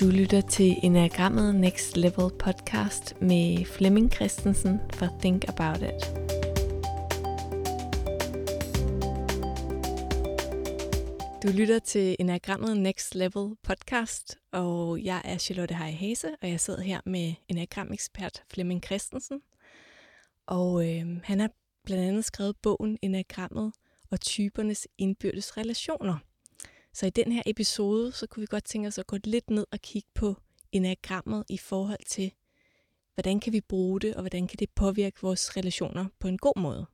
Du lytter til Enagrammet Next Level podcast med Flemming Christensen fra Think About It. Du lytter til Enagrammet Next Level podcast, og jeg er Charlotte Heij Hase, og jeg sidder her med Enagram-ekspert Flemming Christensen. Og øh, han har blandt andet skrevet bogen Enagrammet og typernes indbyrdes relationer – så i den her episode, så kunne vi godt tænke os at gå lidt ned og kigge på enagrammet i forhold til, hvordan kan vi bruge det, og hvordan kan det påvirke vores relationer på en god måde.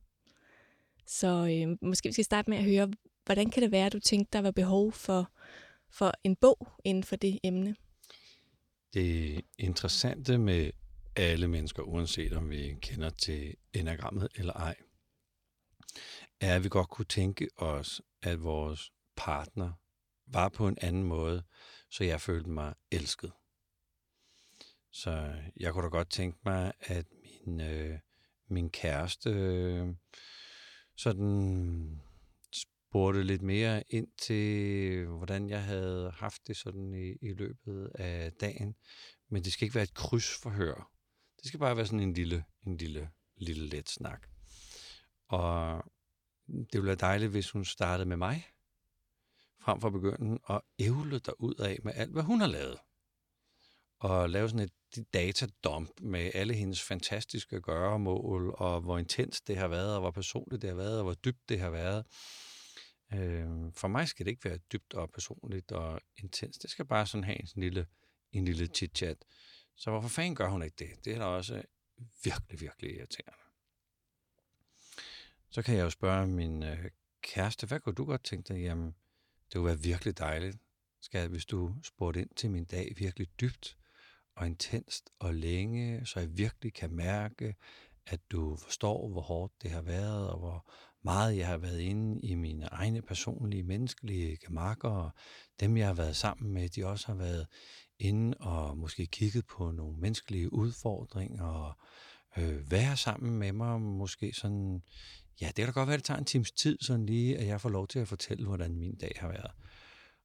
Så øh, måske vi skal starte med at høre, hvordan kan det være, at du tænkte, der var behov for, for en bog inden for det emne? Det interessante med alle mennesker, uanset om vi kender til enagrammet eller ej, er, at vi godt kunne tænke os, at vores partner var på en anden måde, så jeg følte mig elsket. Så jeg kunne da godt tænke mig, at min, øh, min kæreste øh, sådan spurgte lidt mere ind til, hvordan jeg havde haft det sådan i, i løbet af dagen. Men det skal ikke være et krydsforhør. Det skal bare være sådan en lille, en lille, lille let snak. Og det ville være dejligt, hvis hun startede med mig frem for begynde at ævle dig ud af med alt, hvad hun har lavet. Og lave sådan et datadump med alle hendes fantastiske gøremål, og hvor intens det har været, og hvor personligt det har været, og hvor dybt det har været. Øh, for mig skal det ikke være dybt og personligt og intens. Det skal bare sådan have en lille, en lille chit-chat. Så hvorfor fanden gør hun ikke det? Det er da også virkelig, virkelig irriterende. Så kan jeg jo spørge min øh, kæreste, hvad kunne du godt tænke dig? Jamen, det kunne være virkelig dejligt, skal, hvis du spurgte ind til min dag virkelig dybt og intenst og længe, så jeg virkelig kan mærke, at du forstår, hvor hårdt det har været, og hvor meget jeg har været inde i mine egne personlige, menneskelige gemakker, og dem, jeg har været sammen med, de også har været inde og måske kigget på nogle menneskelige udfordringer, og øh, være sammen med mig, måske sådan Ja, det kan da godt være, at det tager en times tid, sådan lige, at jeg får lov til at fortælle, hvordan min dag har været.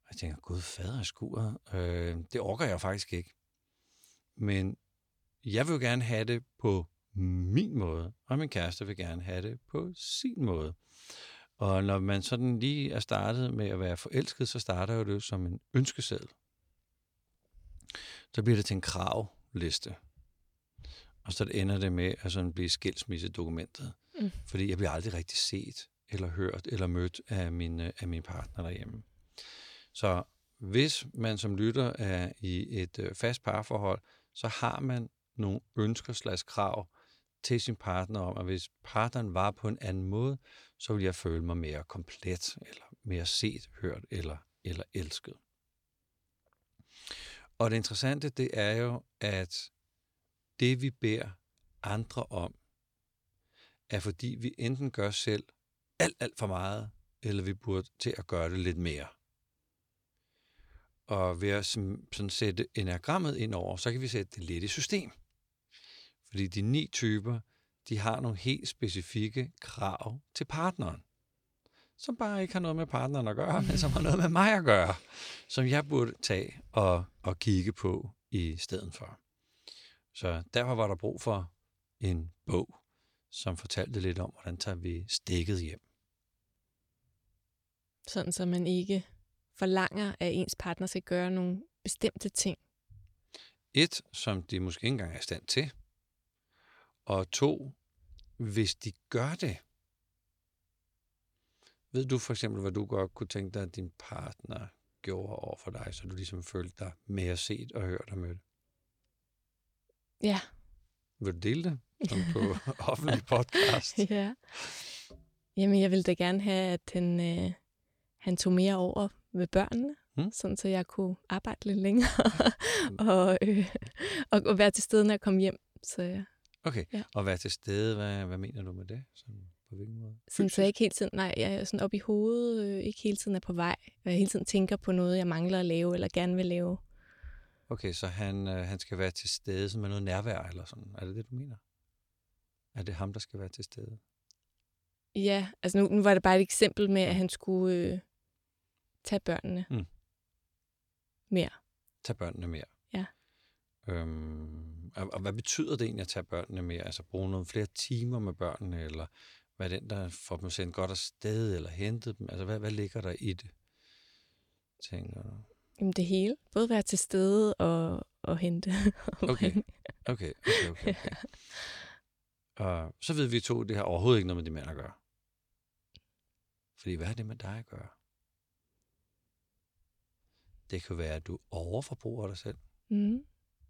Og jeg tænker, gud fader skuret, øh, det orker jeg faktisk ikke. Men jeg vil gerne have det på min måde, og min kæreste vil gerne have det på sin måde. Og når man sådan lige er startet med at være forelsket, så starter jo det som en ønskeseddel. Så bliver det til en kravliste. Og så ender det med at sådan blive skilsmissedokumentet. Mm. Fordi jeg bliver aldrig rigtig set, eller hørt, eller mødt af min, øh, af min partner derhjemme. Så hvis man som lytter er i et øh, fast parforhold, så har man nogle ønsker slags krav til sin partner om, at hvis partneren var på en anden måde, så ville jeg føle mig mere komplet, eller mere set, hørt eller, eller elsket. Og det interessante, det er jo, at det vi beder andre om, er fordi vi enten gør selv alt, alt for meget, eller vi burde til at gøre det lidt mere. Og ved at sådan sætte enagrammet ind over, så kan vi sætte det lidt i system. Fordi de ni typer, de har nogle helt specifikke krav til partneren, som bare ikke har noget med partneren at gøre, men som har noget med mig at gøre, som jeg burde tage og, og kigge på i stedet for. Så derfor var der brug for en bog, som fortalte lidt om, hvordan tager vi stikket hjem. Sådan, så man ikke forlanger, at ens partner skal gøre nogle bestemte ting. Et, som de måske ikke engang er i stand til. Og to, hvis de gør det. Ved du for eksempel, hvad du godt kunne tænke dig, at din partner gjorde over for dig, så du ligesom følte dig mere set og hørt og mødt? Ja. Vil du dele det? som på offentlig podcast. ja. Jamen, jeg ville da gerne have, at han, øh, han tog mere over med børnene, hmm? sådan så jeg kunne arbejde lidt længere og, øh, og, og være til stede, når jeg kom hjem. Så, ja. Okay, ja. og være til stede, hvad, hvad mener du med det? Sådan, på hvilken måde? Sådan, så jeg ikke hele tiden, nej, jeg er sådan op i hovedet, øh, ikke hele tiden er på vej, og jeg hele tiden tænker på noget, jeg mangler at lave, eller gerne vil lave. Okay, så han, øh, han skal være til stede som med noget nærvær, eller sådan. Er det det, du mener? Er det ham, der skal være til stede? Ja, altså nu, nu var det bare et eksempel med, at han skulle øh, tage børnene mm. mere. tage børnene mere. Ja. Øhm, og, og hvad betyder det egentlig at tage børnene mere? Altså bruge nogle flere timer med børnene, eller hvad er den, der får dem sendt godt afsted, eller hentet dem? Altså hvad, hvad ligger der i det, tænker du? Jamen det hele. Både være til stede og, og hente. og Okay. Okay, okay, okay. okay. Og så ved vi to, det har overhovedet ikke noget med de mænd at gøre. Fordi hvad har det med dig at gøre? Det kan være, at du overforbruger dig selv Mm.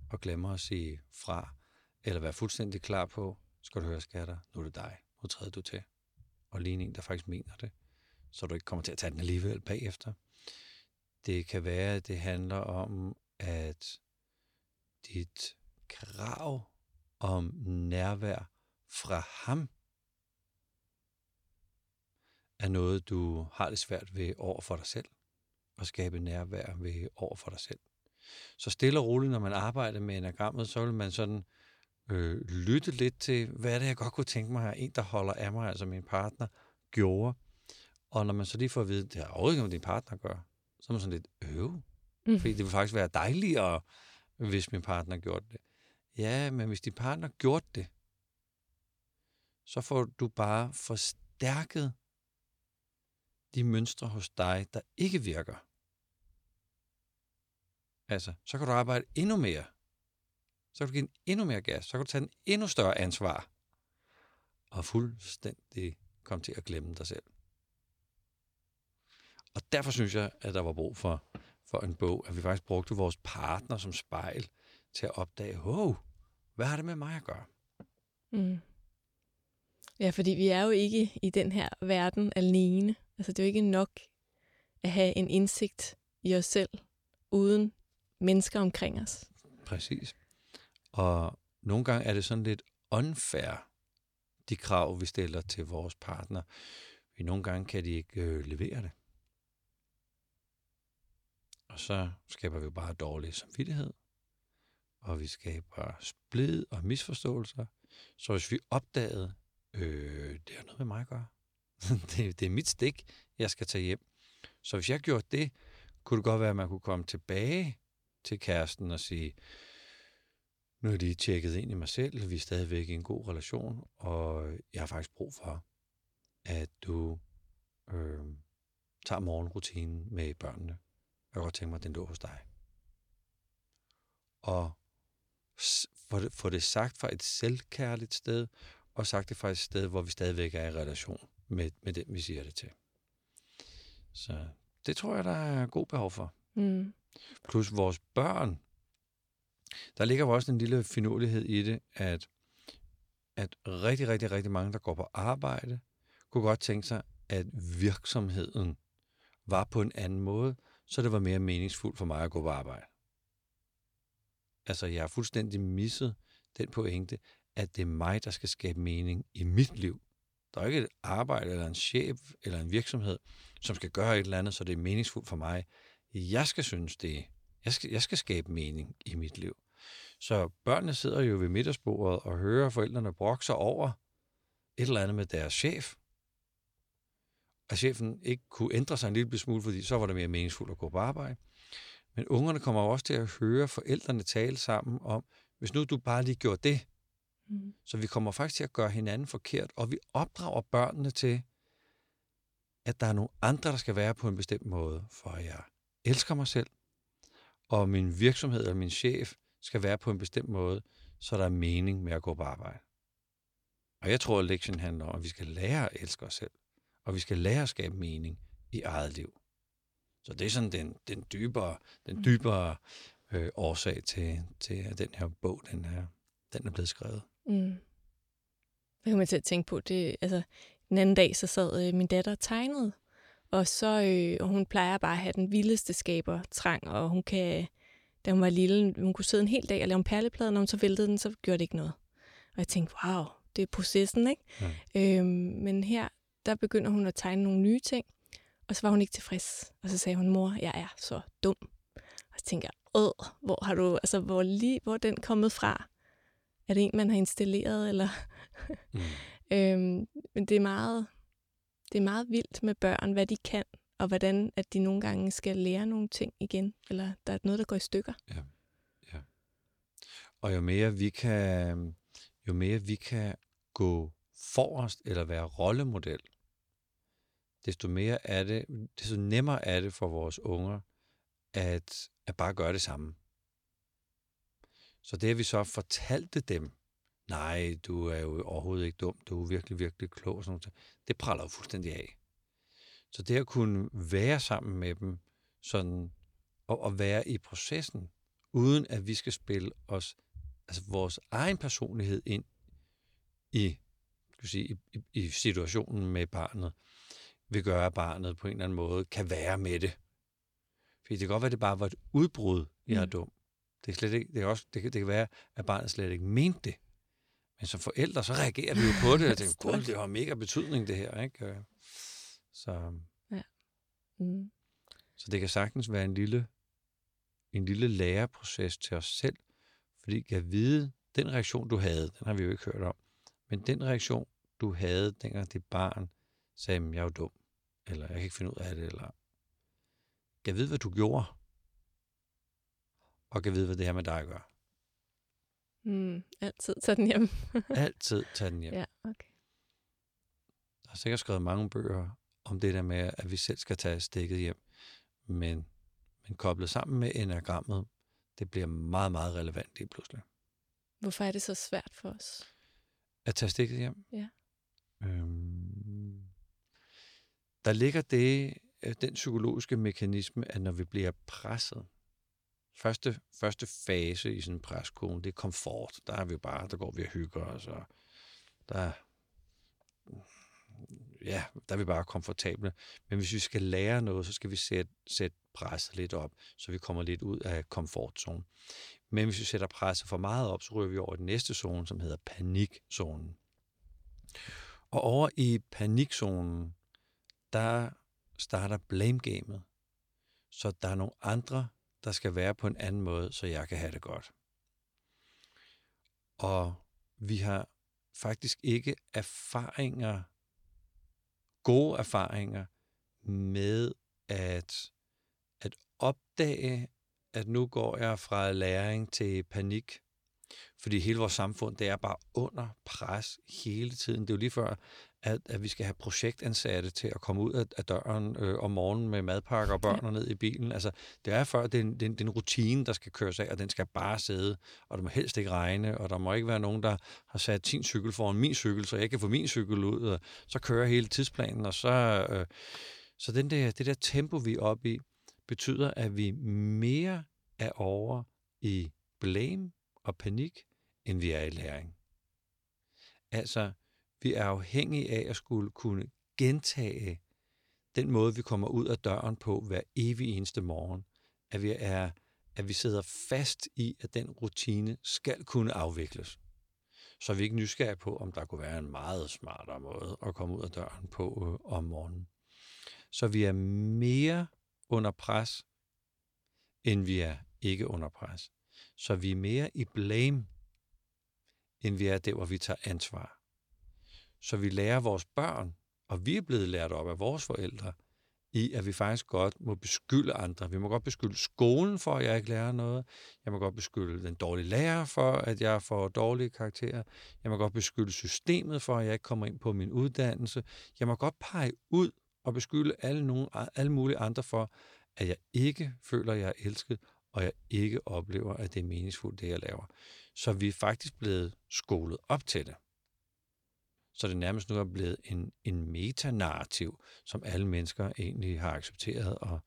og glemmer at sige fra, eller være fuldstændig klar på, skal du høre skatter, nu er det dig, nu træder du til. Og lige en, der faktisk mener det, så du ikke kommer til at tage den alligevel bagefter. Det kan være, at det handler om, at dit krav om nærvær fra ham er noget, du har det svært ved over for dig selv, at skabe nærvær ved over for dig selv. Så stille og roligt, når man arbejder med enagrammet, så vil man sådan øh, lytte lidt til, hvad er det, jeg godt kunne tænke mig, at en, der holder af mig, altså min partner, gjorde. Og når man så lige får at vide, det har overhovedet ikke noget din partner gør, så er man sådan lidt øv. Mm. Fordi det vil faktisk være dejligere, hvis min partner gjorde det. Ja, men hvis din partner gjorde det, så får du bare forstærket de mønstre hos dig, der ikke virker. Altså, så kan du arbejde endnu mere. Så kan du give en endnu mere gas. Så kan du tage en endnu større ansvar. Og fuldstændig komme til at glemme dig selv. Og derfor synes jeg, at der var brug for, for en bog, at vi faktisk brugte vores partner som spejl til at opdage, wow, hvad har det med mig at gøre? Mm. Ja, fordi vi er jo ikke i den her verden alene. Altså, det er jo ikke nok at have en indsigt i os selv, uden mennesker omkring os. Præcis. Og nogle gange er det sådan lidt unfair, de krav, vi stiller til vores partner. Vi nogle gange kan de ikke øh, levere det. Og så skaber vi bare dårlig samvittighed, og vi skaber splid og misforståelser. Så hvis vi opdagede, øh, det har noget med mig at gøre, det, det er mit stik, jeg skal tage hjem. Så hvis jeg gjorde det, kunne det godt være, at man kunne komme tilbage til kæresten og sige, nu er de tjekket ind i mig selv, vi er stadigvæk i en god relation, og jeg har faktisk brug for, at du øh, tager morgenrutinen med børnene. Jeg godt tænke mig, at den lå hos dig. Og få det, få det sagt fra et selvkærligt sted, og sagt det fra et sted, hvor vi stadigvæk er i relation med, med den, vi siger det til. Så det tror jeg, der er god behov for Mm. plus vores børn, der ligger jo også en lille finurlighed i det, at, at rigtig, rigtig, rigtig mange, der går på arbejde, kunne godt tænke sig, at virksomheden var på en anden måde, så det var mere meningsfuldt for mig at gå på arbejde. Altså, jeg har fuldstændig misset den pointe, at det er mig, der skal skabe mening i mit liv. Der er ikke et arbejde eller en chef eller en virksomhed, som skal gøre et eller andet, så det er meningsfuldt for mig. Jeg skal synes det. Jeg skal, jeg skal skabe mening i mit liv. Så børnene sidder jo ved middagsbordet og hører forældrene brokke sig over et eller andet med deres chef. At chefen ikke kunne ændre sig en lille smule, fordi så var det mere meningsfuldt at gå på arbejde. Men ungerne kommer jo også til at høre forældrene tale sammen om, hvis nu du bare lige gjorde det, Mm. så vi kommer faktisk til at gøre hinanden forkert, og vi opdrager børnene til, at der er nogle andre, der skal være på en bestemt måde, for jeg elsker mig selv, og min virksomhed eller min chef skal være på en bestemt måde, så der er mening med at gå på arbejde. Og jeg tror, at lektien handler om, at vi skal lære at elske os selv, og vi skal lære at skabe mening i eget liv. Så det er sådan den, den dybere, den dybere øh, årsag til, til, at den her bog, den er, den er blevet skrevet. Mm. Det kan man til at tænke på. Det, altså, den anden dag, så sad øh, min datter og tegnede. Og så, øh, og hun plejer bare at have den vildeste skaber trang, og hun kan, da hun var lille, hun kunne sidde en hel dag og lave en perleplade, og når hun så væltede den, så gjorde det ikke noget. Og jeg tænkte, wow, det er processen, ikke? Ja. Øhm, men her, der begynder hun at tegne nogle nye ting, og så var hun ikke tilfreds. Og så sagde hun, mor, jeg er så dum. Og så tænker jeg, øh, hvor har du, altså, hvor, lige, hvor er den kommet fra? Er det en, man har installeret, eller... Mm. Øhm, men det er meget, det er meget vildt med børn, hvad de kan, og hvordan at de nogle gange skal lære nogle ting igen, eller der er noget, der går i stykker. Ja. ja. Og jo mere vi kan, jo mere vi kan gå forrest eller være rollemodel, desto mere er det, desto nemmere er det for vores unger at, at bare gøre det samme. Så det, at vi så fortalte dem, nej, du er jo overhovedet ikke dum, du er virkelig, virkelig klog, sådan noget, det praller jo fuldstændig af. Så det at kunne være sammen med dem, sådan, og, og være i processen, uden at vi skal spille os, altså vores egen personlighed ind i, skal sige, i, i, i situationen med barnet, vil gøre, at barnet på en eller anden måde kan være med det. Fordi det kan godt være, at det bare var et udbrud, jeg er mm. dum. Det, er slet ikke, det, er også, det, kan, det kan være, at barnet slet ikke mente det. Men som forældre, så reagerer vi jo på det, og tænker, gud, det har mega betydning, det her. Ikke? Så, ja. mm. så det kan sagtens være en lille, en lille læreproces til os selv, fordi kan vide, den reaktion, du havde, den har vi jo ikke hørt om, men den reaktion, du havde, dengang dit barn sagde, jeg er jo dum, eller jeg kan ikke finde ud af det, eller kan vide, hvad du gjorde, og kan vide, hvad det her med dig gør. Mm, altid tage den hjem. altid tage den hjem. Ja, okay. Der er sikkert skrevet mange bøger om det der med, at vi selv skal tage stikket hjem, men, men koblet sammen med enagrammet, det bliver meget, meget relevant lige pludselig. Hvorfor er det så svært for os? At tage stikket hjem? Ja. Øhm, der ligger det, øh, den psykologiske mekanisme, at når vi bliver presset, første, første fase i sådan en preskone, det er komfort. Der er vi bare, der går vi og hygger os, og der, ja, der er vi bare komfortable. Men hvis vi skal lære noget, så skal vi sætte, sætte presset lidt op, så vi kommer lidt ud af komfortzonen. Men hvis vi sætter presset for meget op, så ryger vi over i den næste zone, som hedder panikzonen. Og over i panikzonen, der starter blame gamet. Så der er nogle andre, der skal være på en anden måde, så jeg kan have det godt. Og vi har faktisk ikke erfaringer, gode erfaringer med at, at opdage, at nu går jeg fra læring til panik. Fordi hele vores samfund, det er bare under pres hele tiden. Det er jo lige før, at, at vi skal have projektansatte til at komme ud af, af døren øh, om morgenen med madpakker og børn og ned i bilen. Altså, det er før, det er, en, det, er en, det er en rutine, der skal køres af, og den skal bare sidde, og der må helst ikke regne, og der må ikke være nogen, der har sat sin cykel foran min cykel, så jeg kan få min cykel ud, og så kører hele tidsplanen, og så... Øh, så den der, det der tempo, vi er oppe i, betyder, at vi mere er over i blame og panik, end vi er i læring. Altså, vi er afhængige af at skulle kunne gentage den måde, vi kommer ud af døren på hver evig eneste morgen. At vi, er, at vi sidder fast i, at den rutine skal kunne afvikles. Så er vi ikke nysgerrige på, om der kunne være en meget smartere måde at komme ud af døren på øh, om morgenen. Så vi er mere under pres, end vi er ikke under pres. Så vi er mere i blame, end vi er der, hvor vi tager ansvar. Så vi lærer vores børn, og vi er blevet lært op af vores forældre, i at vi faktisk godt må beskylde andre. Vi må godt beskylde skolen for, at jeg ikke lærer noget. Jeg må godt beskylde den dårlige lærer for, at jeg får dårlige karakterer. Jeg må godt beskylde systemet for, at jeg ikke kommer ind på min uddannelse. Jeg må godt pege ud og beskylde alle, nogen, alle mulige andre for, at jeg ikke føler, at jeg er elsket, og jeg ikke oplever, at det er meningsfuldt, det jeg laver. Så vi er faktisk blevet skolet op til det så det nærmest nu er blevet en, en metanarrativ, som alle mennesker egentlig har accepteret og,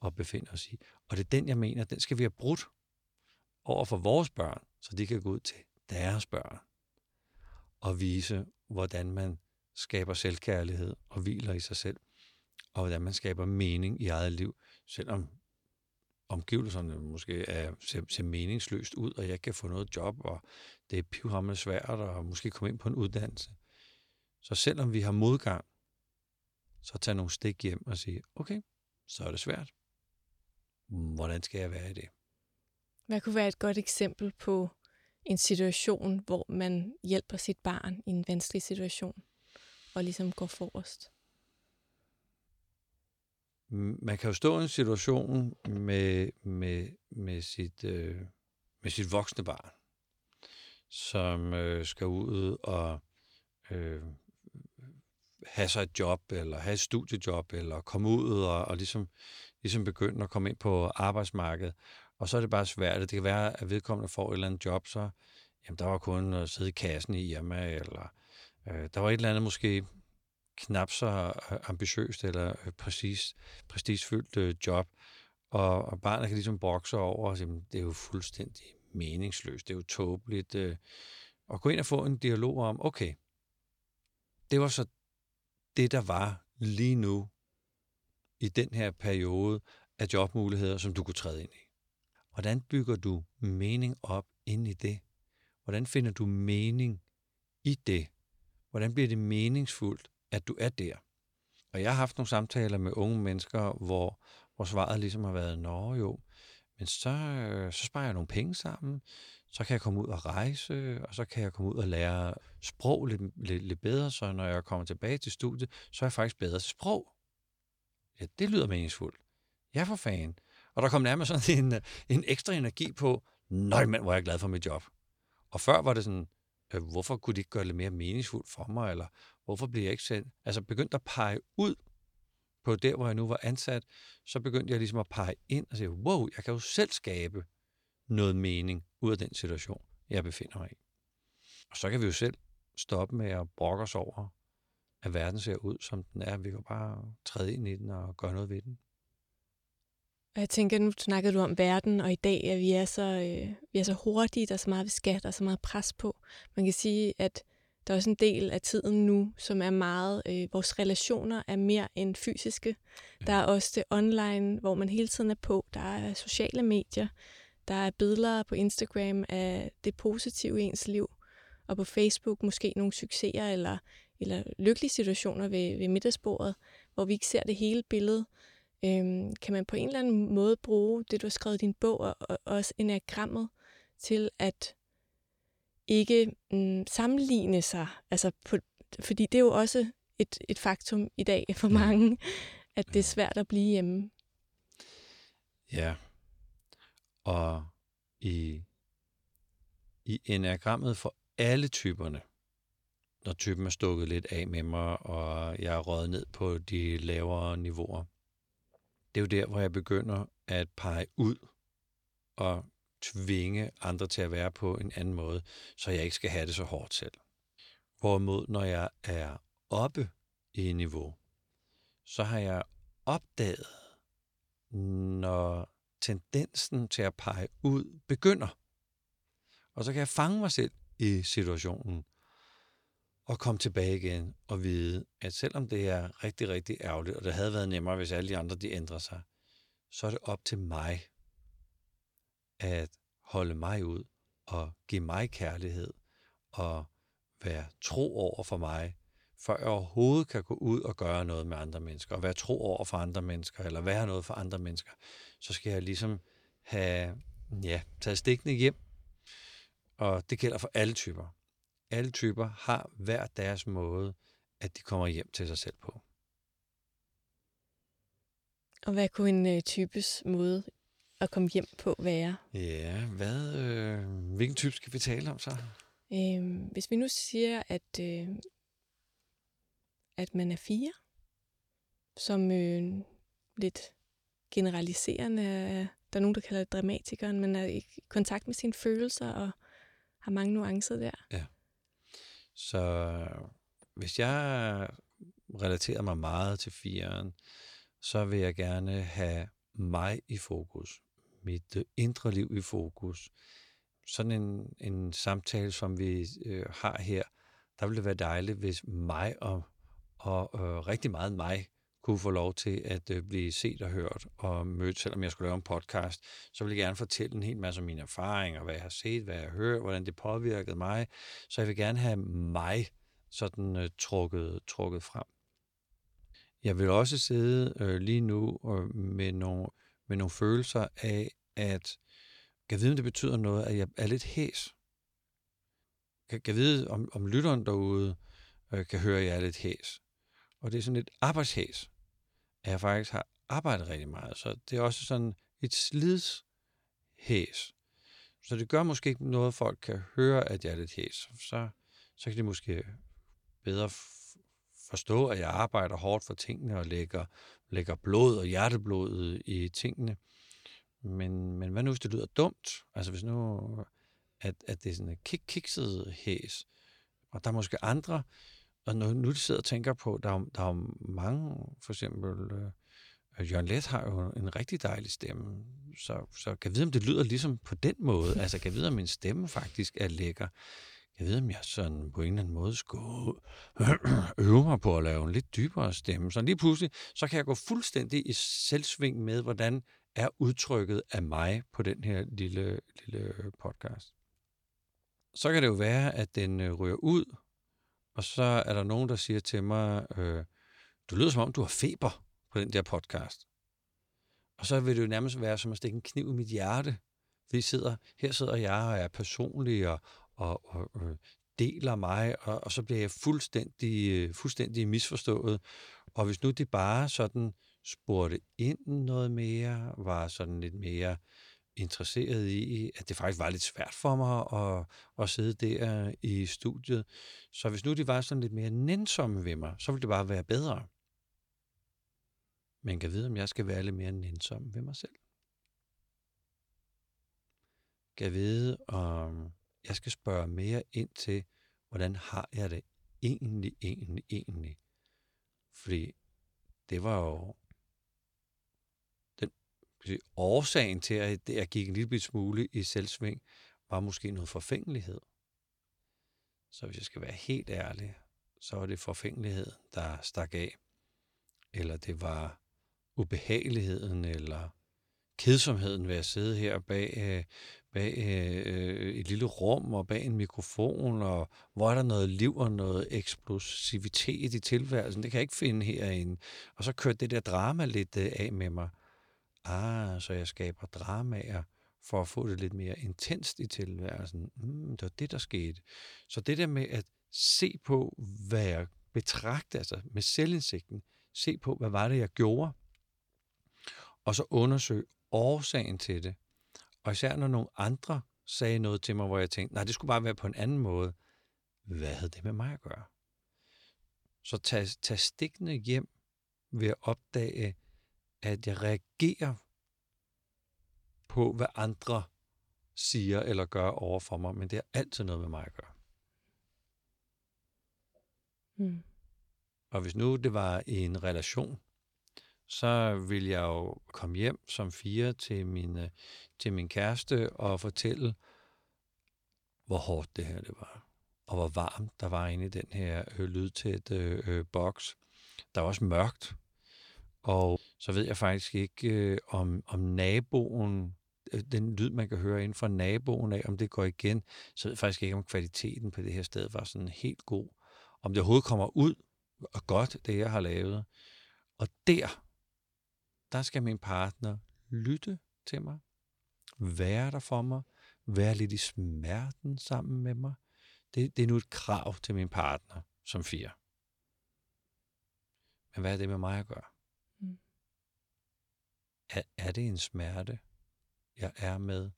og befinder os i. Og det er den, jeg mener, den skal vi have brudt over for vores børn, så de kan gå ud til deres børn og vise, hvordan man skaber selvkærlighed og hviler i sig selv, og hvordan man skaber mening i eget liv, selvom omgivelserne måske er, ser, ser meningsløst ud, og jeg kan få noget job, og det er pivhammerende svært, og måske komme ind på en uddannelse, så selvom vi har modgang, så tag nogle stik hjem og sige, okay, så er det svært. Hvordan skal jeg være i det? Hvad kunne være et godt eksempel på en situation, hvor man hjælper sit barn i en vanskelig situation, og ligesom går forrest? man kan jo stå i en situation med, med, med, sit, øh, med sit voksne barn, som øh, skal ud og øh, have sig et job, eller have et studiejob, eller komme ud og, og ligesom, ligesom begynde at komme ind på arbejdsmarkedet. Og så er det bare svært. Det kan være, at vedkommende får et eller andet job, så jamen, der var kun at sidde i kassen i Irma, eller øh, der var et eller andet måske knap så øh, ambitiøst eller øh, præcis, prestigefyldt øh, job, og, og barnet kan ligesom brokse over, og jamen, det er jo fuldstændig meningsløst, det er jo tåbeligt, øh, og gå ind og få en dialog om, okay, det var så det, der var lige nu i den her periode af jobmuligheder, som du kunne træde ind i. Hvordan bygger du mening op ind i det? Hvordan finder du mening i det? Hvordan bliver det meningsfuldt, at du er der? Og jeg har haft nogle samtaler med unge mennesker, hvor, hvor svaret ligesom har været, nå jo, men så, øh, så sparer jeg nogle penge sammen, så kan jeg komme ud og rejse, og så kan jeg komme ud og lære sprog lidt, lidt, lidt bedre, så når jeg kommer tilbage til studiet, så er jeg faktisk bedre til sprog. Ja, det lyder meningsfuldt. Ja, for fanden. Og der kom nærmest sådan en, en ekstra energi på, nej mand, hvor er jeg glad for mit job. Og før var det sådan, øh, hvorfor kunne det ikke gøre det lidt mere meningsfuldt for mig, eller hvorfor bliver jeg ikke selv, altså begyndte at pege ud på der, hvor jeg nu var ansat, så begyndte jeg ligesom at pege ind og sige, wow, jeg kan jo selv skabe noget mening ud af den situation, jeg befinder mig i. Og så kan vi jo selv stoppe med at brokke os over, at verden ser ud, som den er. Vi kan bare træde ind i den og gøre noget ved den. Og jeg tænker, nu snakkede du om verden, og i dag at vi er så, øh, vi er så hurtige, der er så meget, vi skal, der er så meget pres på. Man kan sige, at der er også en del af tiden nu, som er meget, øh, vores relationer er mere end fysiske. Ja. Der er også det online, hvor man hele tiden er på. Der er sociale medier. Der er billeder på Instagram af det positive i ens liv. Og på Facebook måske nogle succeser eller, eller lykkelige situationer ved, ved middagsbordet, hvor vi ikke ser det hele billede. Øhm, kan man på en eller anden måde bruge det, du har skrevet i din bog, og, og også enagrammet, til at ikke mm, sammenligne sig. Altså på, fordi det er jo også et, et faktum i dag for mange, at det er svært at blive hjemme. Ja, og i, i enagrammet for alle typerne, når typen er stukket lidt af med mig, og jeg er røget ned på de lavere niveauer, det er jo der, hvor jeg begynder at pege ud og tvinge andre til at være på en anden måde, så jeg ikke skal have det så hårdt selv. Hvorimod, når jeg er oppe i niveau, så har jeg opdaget, når tendensen til at pege ud begynder. Og så kan jeg fange mig selv i situationen og komme tilbage igen og vide, at selvom det er rigtig, rigtig ærgerligt, og det havde været nemmere, hvis alle de andre de ændrer sig, så er det op til mig at holde mig ud og give mig kærlighed og være tro over for mig, før jeg overhovedet kan gå ud og gøre noget med andre mennesker, og være tro over for andre mennesker, eller være noget for andre mennesker, så skal jeg ligesom have ja, taget stikkene hjem. Og det gælder for alle typer. Alle typer har hver deres måde, at de kommer hjem til sig selv på. Og hvad kunne en øh, types måde at komme hjem på være? Ja, hvad, øh, hvilken type skal vi tale om så? Øhm, hvis vi nu siger, at, øh, at man er fire, som øh, lidt generaliserende, øh, der er nogen, der kalder det dramatikeren, men er i kontakt med sine følelser og har mange nuancer der. Ja. Så øh, hvis jeg relaterer mig meget til firen, så vil jeg gerne have mig i fokus mit øh, indre liv i fokus. Sådan en, en samtale, som vi øh, har her, der ville det være dejligt, hvis mig og, og øh, rigtig meget mig kunne få lov til at øh, blive set og hørt og mødt, selvom jeg skulle lave en podcast, så vil jeg gerne fortælle en hel masse om mine erfaringer, hvad jeg har set, hvad jeg har hørt, hvordan det påvirkede mig. Så jeg vil gerne have mig sådan øh, trukket, trukket frem. Jeg vil også sidde øh, lige nu øh, med nogle med nogle følelser af, at kan vide, om det betyder noget, at jeg er lidt hæs. Kan, kan vide, om, om lytteren derude øh, kan høre, at jeg er lidt hæs. Og det er sådan lidt arbejdshæs. At jeg faktisk har arbejdet rigtig meget. Så det er også sådan et slidshæs. Så det gør måske ikke noget, at folk kan høre, at jeg er lidt hæs. Så, så kan de måske bedre forstå, at jeg arbejder hårdt for tingene og lægger, lægger blod og hjerteblod i tingene. Men, men hvad nu, hvis det lyder dumt? Altså hvis nu, at, at det er sådan en kik kikset hæs, og der er måske andre, og nu, nu de sidder og tænker på, der er, der er mange, for eksempel, øh, Jørgen Let har jo en rigtig dejlig stemme, så, så kan jeg vide, om det lyder ligesom på den måde, altså kan jeg vide, om min stemme faktisk er lækker. Jeg ved, om jeg sådan på en eller anden måde skulle øve mig på at lave en lidt dybere stemme. Så lige pludselig, så kan jeg gå fuldstændig i selvsving med, hvordan er udtrykket af mig på den her lille, lille podcast. Så kan det jo være, at den øh, ryger ud, og så er der nogen, der siger til mig, øh, du lyder som om, du har feber på den der podcast. Og så vil det jo nærmest være som at stikke en kniv i mit hjerte. Vi sidder, her sidder jeg og er personlig og, og, og, og deler mig, og, og så bliver jeg fuldstændig, øh, fuldstændig misforstået. Og hvis nu det bare sådan spurgte ind noget mere, var sådan lidt mere interesseret i, at det faktisk var lidt svært for mig at, at sidde der i studiet. Så hvis nu de var sådan lidt mere nænsomme ved mig, så ville det bare være bedre. Men kan vide, om jeg skal være lidt mere nænsom ved mig selv. Kan vide, om jeg skal spørge mere ind til, hvordan har jeg det egentlig, egentlig, egentlig. Fordi det var jo sige, årsagen til, at jeg gik en lille smule i selvsving, var måske noget forfængelighed. Så hvis jeg skal være helt ærlig, så var det forfængelighed, der stak af. Eller det var ubehageligheden, eller kedsomheden ved at sidde her bag, øh, bag øh, et lille rum og bag en mikrofon, og hvor er der noget liv og noget eksplosivitet i tilværelsen. Det kan jeg ikke finde herinde. Og så kørte det der drama lidt øh, af med mig. Ah, så jeg skaber dramaer for at få det lidt mere intenst i tilværelsen. Mm, det var det, der skete. Så det der med at se på, hvad jeg betragte, altså med selvindsigten, se på, hvad var det, jeg gjorde, og så undersøge årsagen til det. Og især når nogle andre sagde noget til mig, hvor jeg tænkte, nej, det skulle bare være på en anden måde. Hvad havde det med mig at gøre? Så tag, tag stikkene hjem ved at opdage, at jeg reagerer på, hvad andre siger eller gør over for mig, men det har altid noget med mig at gøre. Mm. Og hvis nu det var i en relation, så vil jeg jo komme hjem som fire til min, øh, til min kæreste og fortælle, hvor hårdt det her det var, og hvor varmt der var inde i den her øh, lydtætte øh, boks. Der var også mørkt, og så ved jeg faktisk ikke, øh, om, om naboen, øh, den lyd, man kan høre inden for naboen af, om det går igen, så ved jeg faktisk ikke, om kvaliteten på det her sted var sådan helt god. Om det overhovedet kommer ud og godt, det jeg har lavet. Og der der skal min partner lytte til mig, være der for mig, være lidt i smerten sammen med mig. Det, det er nu et krav til min partner som fire. Men hvad er det med mig at gøre? Er, er det en smerte, jeg er med?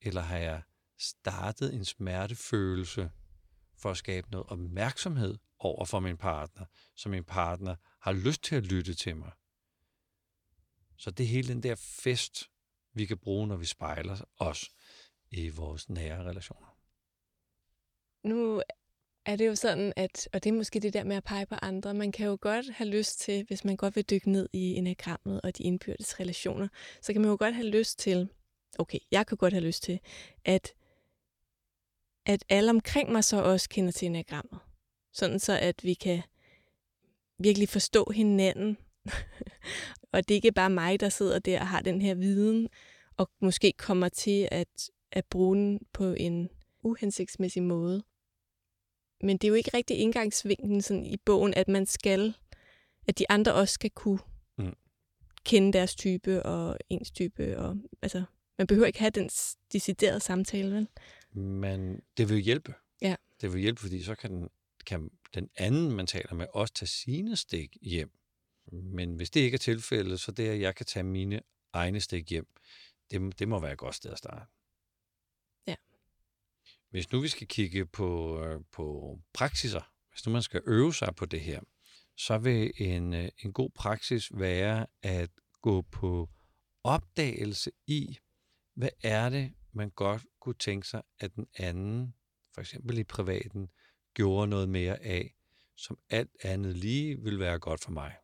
Eller har jeg startet en smertefølelse for at skabe noget opmærksomhed over for min partner, så min partner har lyst til at lytte til mig? Så det er hele den der fest, vi kan bruge, når vi spejler os i vores nære relationer. Nu er det jo sådan, at, og det er måske det der med at pege på andre, man kan jo godt have lyst til, hvis man godt vil dykke ned i enagrammet og de indbyrdes relationer, så kan man jo godt have lyst til, okay, jeg kan godt have lyst til, at, at alle omkring mig så også kender til enagrammet. Sådan så, at vi kan virkelig forstå hinanden og det er ikke bare mig, der sidder der og har den her viden, og måske kommer til at, at bruge den på en uhensigtsmæssig måde. Men det er jo ikke rigtig indgangsvinklen sådan i bogen, at man skal, at de andre også skal kunne mm. kende deres type og ens type. Og, altså, man behøver ikke have den deciderede samtale, vel? Men det vil hjælpe. Ja. Det vil hjælpe, fordi så kan den, kan den anden, man taler med, også tage sine stik hjem Men hvis det ikke er tilfældet, så det, at jeg kan tage mine egne stik hjem, det, det må være et godt sted at starte. Hvis nu vi skal kigge på, øh, på praksiser, hvis nu man skal øve sig på det her, så vil en, øh, en god praksis være at gå på opdagelse i, hvad er det, man godt kunne tænke sig, at den anden, for eksempel i privaten, gjorde noget mere af, som alt andet lige vil være godt for mig.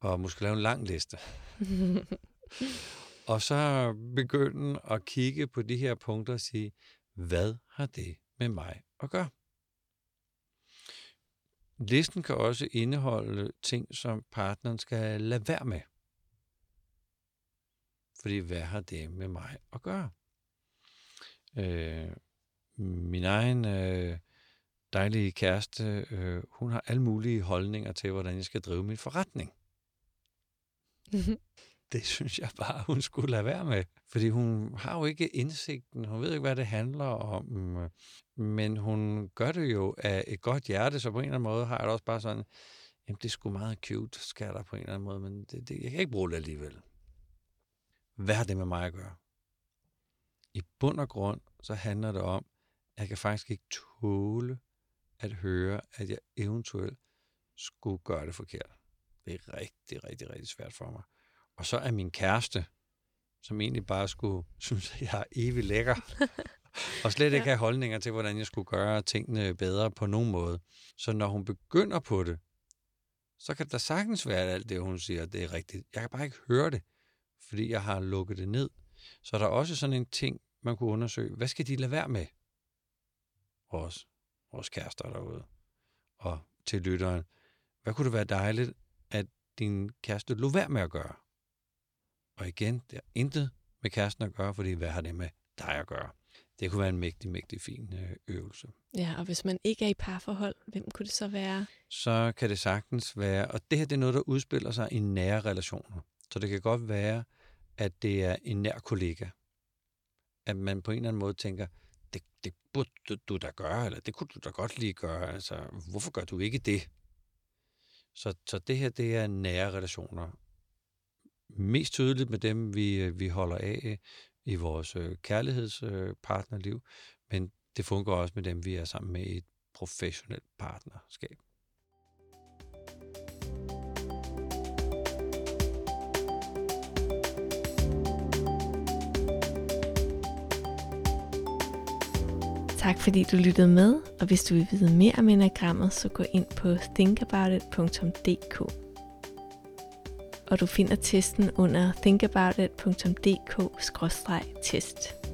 Og måske lave en lang liste. og så begynde at kigge på de her punkter og sige, hvad har det med mig at gøre? Listen kan også indeholde ting, som partneren skal lade være med. Fordi hvad har det med mig at gøre? Øh, min egen øh, dejlige kæreste, øh, hun har alle mulige holdninger til, hvordan jeg skal drive min forretning. det synes jeg bare, hun skulle lade være med. Fordi hun har jo ikke indsigten, hun ved ikke, hvad det handler om, men hun gør det jo af et godt hjerte, så på en eller anden måde har jeg det også bare sådan, jamen det er sgu meget cute, skatter på en eller anden måde, men det, det, jeg kan ikke bruge det alligevel. Hvad har det med mig at gøre? I bund og grund, så handler det om, at jeg kan faktisk ikke tåle at høre, at jeg eventuelt skulle gøre det forkert. Det er rigtig, rigtig, rigtig svært for mig. Og så er min kæreste, som egentlig bare skulle synes, at jeg er evig lækker, og slet ikke ja. have holdninger til, hvordan jeg skulle gøre tingene bedre på nogen måde. Så når hun begynder på det, så kan det da sagtens være, at alt det, hun siger, det er rigtigt. Jeg kan bare ikke høre det, fordi jeg har lukket det ned. Så der er også sådan en ting, man kunne undersøge. Hvad skal de lade være med? Vores, vores kærester derude. Og til lytteren. Hvad kunne det være dejligt, at din kæreste lå være med at gøre? Og igen, det har intet med kæresten at gøre, fordi hvad har det med dig at gøre? Det kunne være en mægtig, mægtig fin øh, øvelse. Ja, og hvis man ikke er i parforhold, hvem kunne det så være? Så kan det sagtens være, og det her det er noget, der udspiller sig i nære relationer. Så det kan godt være, at det er en nær kollega. At man på en eller anden måde tænker, det, det burde du da gøre, eller det kunne du da godt lige gøre. Altså, hvorfor gør du ikke det? Så, så det her, det er nære relationer. Mest tydeligt med dem, vi, øh, vi holder af øh, i vores øh, kærlighedspartnerliv, men det fungerer også med dem, vi er sammen med i et professionelt partnerskab. Tak fordi du lyttede med, og hvis du vil vide mere om enagrammet, så gå ind på thinkaboutit.dk. Og du finder testen under thinkaboutit.dk-test.